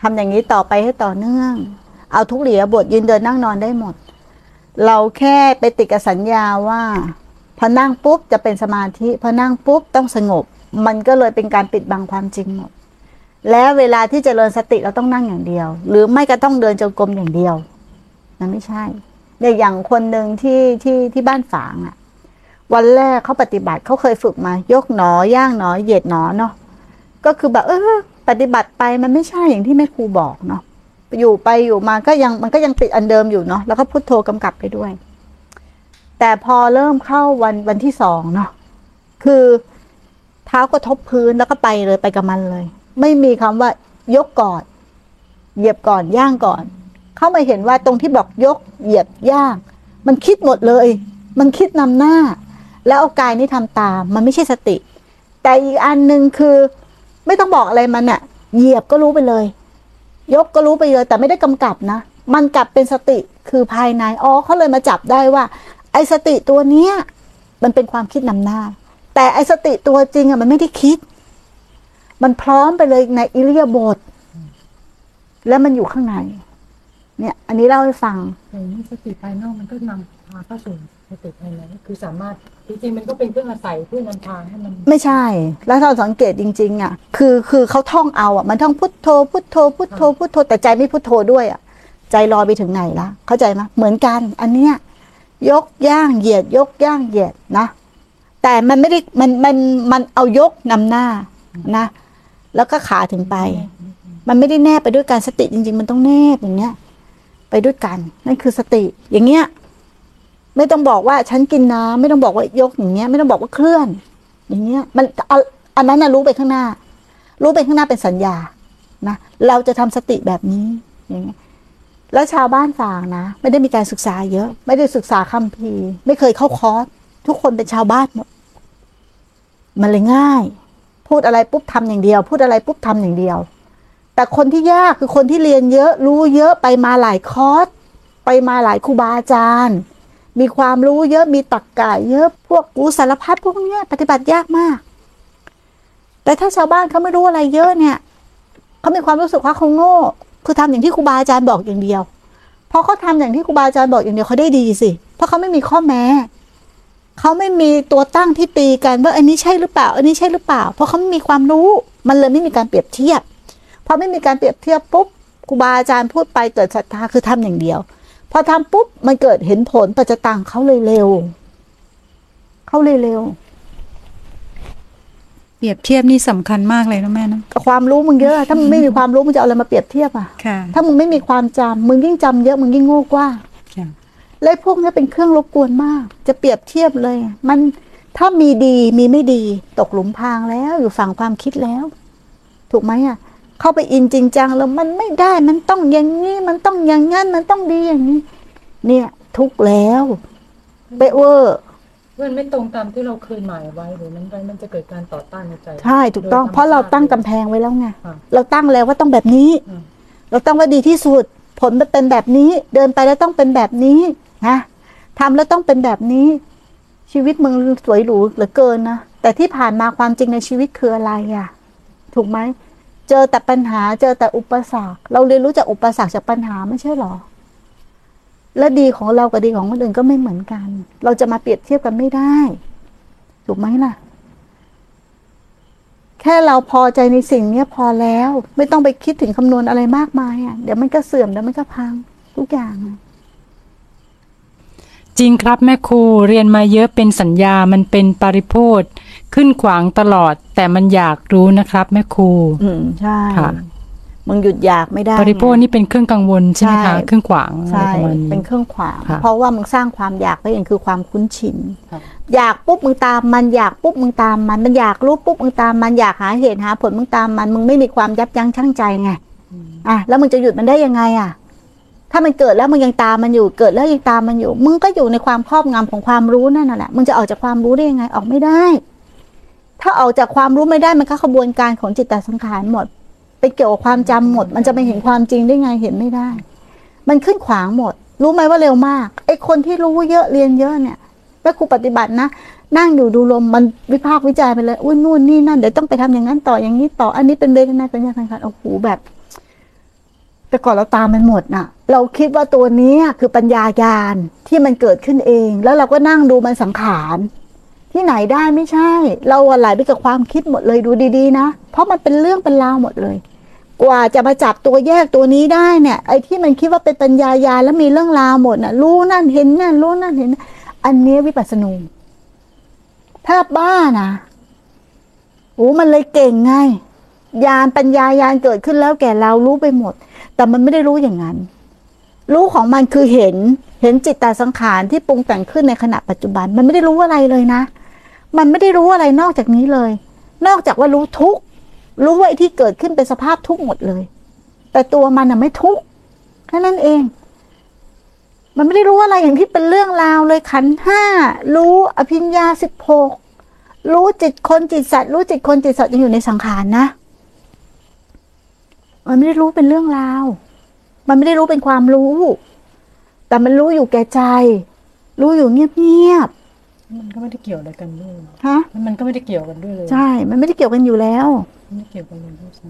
ทำอย่างนี้ต่อไปให้ต่อเนื่อง เอาทุกเหลียบทยืนเดินนั่งนอนได้หมด เราแค่ไปติดกับสัญญาว่าพอนั่งปุ๊บจะเป็นสมาธิพอนั่งปุ๊บต้องสงบ มันก็เลยเป็นการปิดบังความจริงหมด แล้วเวลาที่จเจริญสติเราต้องนั่งอย่างเดียว หรือไม่ก็ต้องเดินจงกรมอย่างเดียวนั่นไม่ใช่เนี่ยอย่างคนหนึ่งที่ที่ที่บ้านฝางอะวันแรกเขาปฏิบัติเขาเคยฝึกมา ยกหนอย่างหนอเหยียดหนอเนาะก็คือแบบเออ ปฏิบัติไปมันไม่ใช่อย่างที่แม่ครูบอกเนาะอยู่ไปอยู่มาก็ยังมันก็ยังติดอันเดิมอยู่เนาะแล้วก็พุโทโธกำกับไปด้วย แต่พอเริ่มเข้าวันวันที่สองเนาะคือเท้ากระทบพื้นแล้วก็ไปเลยไปกับมันเลย ไม่มีคำว่ายกก่อนเหยียบก่อนย่างก่อน เข้ามาเห็นว่าตรงที่บอกยก เหยียบย่าง มันคิดหมดเลย มันคิดนำหน้า แล้วเอากายนี่ทำตาม มันไม่ใช่สติ แต่อีกอันหนึ่งคือ ไม่ต้องบอกอะไรมันอะเหยียบก็รู้ไปเลย ยกก็รู้ไปเลย แต่ไม่ได้กำกับนะ มันกลับเป็นสติคือภายในอ๋อเขาเลยมาจับได้ว่า ไอ้สติตัวเนี้ยมันเป็นความคิดนำหน้า แต่ไอ้สติตัวจริงอะมันไม่ได้คิด มันพร้อมไปเลยในอิเลียาบท แล้วมันอยู่ข้างในเนี่ย อันนี้เล่าให้ฟังอย่างนี้สติภายนอกมันก็นำ พาเข้าสู่สติภายในคือสามารถจริงๆมันก็เป็นเครื่องอาศัยเพื่อนำทางให้มันไม่ใช่ แล้วถ้าเราสังเกตจริง ๆ อะ คือคือเขาท่องเอาอะมันท่องพุทโธพุทโธพุทโธพุทโธแต่ใจไม่พุทโธด้วยอะใจลอยไปถึงไหนละเข้าใจไหมเหมือนกัน อันเนี้ยยกย่างเหยียด ยกย่างเหยียดนะ แต่มันไม่ได้มันมันมันเอายกนำหน้านะ แล้วก็ขาถึงไป มันไม่ได้แนบไปด้วยการสติจริง ๆ มันต้องแนบอย่างเงี้ย ไปด้วยกัน นั่นคือสติอย่างเงี้ย ไม่ต้องบอกว่าฉันกินน้ำไม่ต้องบอกว่ายกอย่างเงี้ย ไม่ต้องบอกว่าเคลื่อน อย่างเงี้ย มันอันนั้นนะรู้ไปข้างหน้า รู้ไปข้างหน้าเป็นสัญญานะเราจะทำสติแบบนี้อย่างเงี้ยแล้วชาวบ้านฝางนะ ไม่ได้มีการศึกษาเยอะ ไม่ได้ศึกษาคัมภีร์ ไม่เคยเข้าคอร์สทุกคนเป็นชาวบ้านหมดมันเลยง่าย พูดอะไรปุ๊บทำอย่างเดียว พูดอะไรปุ๊บทำอย่างเดียว แต่คนที่ยากคือคนที่เรียนเยอะ รู้เยอะไปมาหลายคอร์สไปมาหลายครูบาอาจารย์ มีความรู้เยอะมีตรรกกะเยอะพวกกูสารพัดพวกเนี้ยปฏิบัติยากมาก แต่ถ้าชาวบ้านเขาไม่รู้อะไรเยอะเนี่ยเขามีความรู้สึกว่าเขาโง่ คือทำอย่างที่ครูบาอาจารย์บอกอย่างเดียวพอเขาทำอย่างที่ครูบาอาจารย์บอกอย่างเดียวเขาได้ดีสิ เพราะเขาไม่มีข้อแม้เขาไม่มีตัวตั้งที่ตีกันว่าอันนี้ใช่หรือเปล่า อันนี้ใช่หรือเปล่า เพราะเขาไม่มีความรู้ มันเลยไม่มีการเปรียบเทียบพอไม่มีการเปรียบเทียบปุ๊บครูบาอาจารย์พูดไปเกิดศรัทธาคือทำอย่างเดียว พอทำปุ๊บมันเกิดเห็นผลปัจจตังเขาเลยเร็วเขาเลยเร็วเปรียบเทียบนี่สำคัญมากเลยนะแม่นะความรู้มึงเยอะ ถ้ามึงไม่มีความรู้มึงจะเอาอะไรมาเปรียบเทียบอะค่ะถ้ามึงไม่มีความจำมึงยิ่งจำเยอะมึงยิ่งโง่กว่าค่ะและพวกนี้เป็นเครื่องรบกวนมาก จะเปรียบเทียบเลย มันถ้ามีดีมีไม่ดี ตกหลุมพรางแล้วอยู่ฝั่งความคิดแล้ว ถูกไหมอะ เข้าไปอินจริงจังแล้วมันไม่ได้มันต้องอย่างนี้มันต้องอย่างงั้นมันต้องดีอย่างนี้ เนี่ย ทุกข์แล้วเปะเวอร์มันไม่ตรงตามที่เราเคยหมายไว้หรือมันมันจะเกิดการต่อต้านในใจใช่ถูกต้องโดยธมเพราะเราตั้งชกำแพงไว้แล้วไงค่ะเราตั้งแล้วว่าต้องแบบนี้อืมเราตั้งว่าดีที่สุด ผลมันเป็นแบบนี้ เดินไปแล้วต้องเป็นแบบนี้นะทำแล้วต้องเป็นแบบนี้ ชีวิตมึงสวยหรูเหลือเกินนะแต่ที่ผ่านมาความจริงในชีวิตคืออะไรอะ ถูกไหม เจอแต่ปัญหาเจอแต่อุปสรรค เราเรียนรู้จากอุปสรรคจากปัญหาไม่ใช่หรอ และดีของเรากับดีของคนอื่นก็ไม่เหมือนกัน เราจะมาเปรียบเทียบกันไม่ได้ ถูกไหมล่ะ แค่เราพอใจในสิ่งเนี้ยพอแล้ว ไม่ต้องไปคิดถึงคำนวณอะไรมากมายอะเดี๋ยวมันก็เสื่อมเดี๋ยวมันก็พังทุกอย่างจริงครับแม่ครูเรียนมาเยอะเป็นสัญญามันเป็นปริโพธ ขึ้นขวางตลอด แต่มันอยากรู้นะครับ แม่ครู อืมใช่ค่ะมึงหยุดอยากไม่ได้ปริโพธไงนี่เป็นเครื่องกังวลใช่ไหมใช่คะเครื่องขวางอะไรใช่ประมาณนี้เป็นเครื่องขวางค่ะเพราะว่ามึงสร้างความอยากไว้เองคือความคุ้นชินครับอยากปุ๊บมึงตามมันอยากปุ๊บมึงตามมันมันอยากรู้ปุ๊บมึงตามมันอยากหาเหตุหาผลมึงตามมันมึงไม่มีความยับยั้งชั่งใจไงอะแล้วมึงจะหยุดมันได้ยังไงอะ ถ้ามันเกิดแล้วมึงยังตามมันอยู่ เกิดแล้วยังตามมันอยู่ มึงก็อยู่ในความครอบงำของความรู้นั่นน่ะแหละมึงจะออกจากความรู้ได้ยังไงออกไม่ได้ ถ้าออกจากความรู้ไม่ได้มันก็ขบวนการของจิตตสังขารหมด ไปเกี่ยวกับความจำหมด มันจะไปเห็นความจริงได้ไงเห็นไม่ได้ มันขึ้นขวางหมด รู้ไหมว่าเร็วมากไอ้คนที่รู้เยอะเรียนเยอะเนี่ยแม่ครูปฏิบัตินะนั่งอยู่ดูลมมันวิพากษ์วิจารไปเลยอุ้ยนู่นนี่นั่นเดี๋ยวต้องไปทำอย่างนั้นต่ออย่างนี้ต่ออันนี้เป็นเวทนาสัญญาสังขารโอ้โหแบบ แต่ก่อนเราตามมันหมดน่ะ เราคิดว่าตัวนี้คือปัญญายาณที่มันเกิดขึ้นเอง แล้วเราก็นั่งดูมันสังขาร ที่ไหนได้ไม่ใช่ เราอะไหลไปกับความคิดหมดเลยดูดีๆนะ เพราะมันเป็นเรื่องเป็นราวหมดเลย กว่าจะมาจับตัวแยกตัวนี้ได้เนี่ย ไอ้ที่มันคิดว่าเป็นปัญญายาแล้วมีเรื่องราวหมดน่ะ รู้นั่นเห็นนั่นรู้นั่นเห็น อันนี้วิปัสสนูถ้าบ้านะโอ้มันเลยเก่งไงยานปัญญายานเกิดขึ้นแล้วแก่เรารู้ไปหมด แต่มันไม่ได้รู้อย่างนั้น รู้ของมันคือเห็น เห็นจิตตาสังขารที่ปรุงแต่งขึ้นในขณะปัจจุบัน มันไม่ได้รู้อะไรเลยนะ มันไม่ได้รู้อะไรนอกจากนี้เลย นอกจากว่ารู้ทุกรู้ว่าไอ้ที่เกิดขึ้นเป็นสภาพทุกข์หมดเลย แต่ตัวมันน่ะไม่ทุกข์แค่นั้นเอง มันไม่ได้รู้อะไรอย่างที่เป็นเรื่องราวเลยขันห้ารู้อภิญญาสิบหกรู้จิตคนจิตสัตว์รู้จิตคนจิตสัตว์ยังอยู่ในสังขารนะ มันไม่ได้รู้เป็นเรื่องราว มันไม่ได้รู้เป็นความรู้ แต่มันรู้อยู่แก่ใจ รู้อยู่เงียบ มันก็ไม่ได้เกี่ยวอะไรกันด้วยๆฮะแล้วมันก็ไม่ได้เกี่ยวกันด้วยเลยใช่ มันไม่ได้เกี่ยวกันอยู่แล้ว ไม่ได้เกี่ยวกันเลยด้วยซ้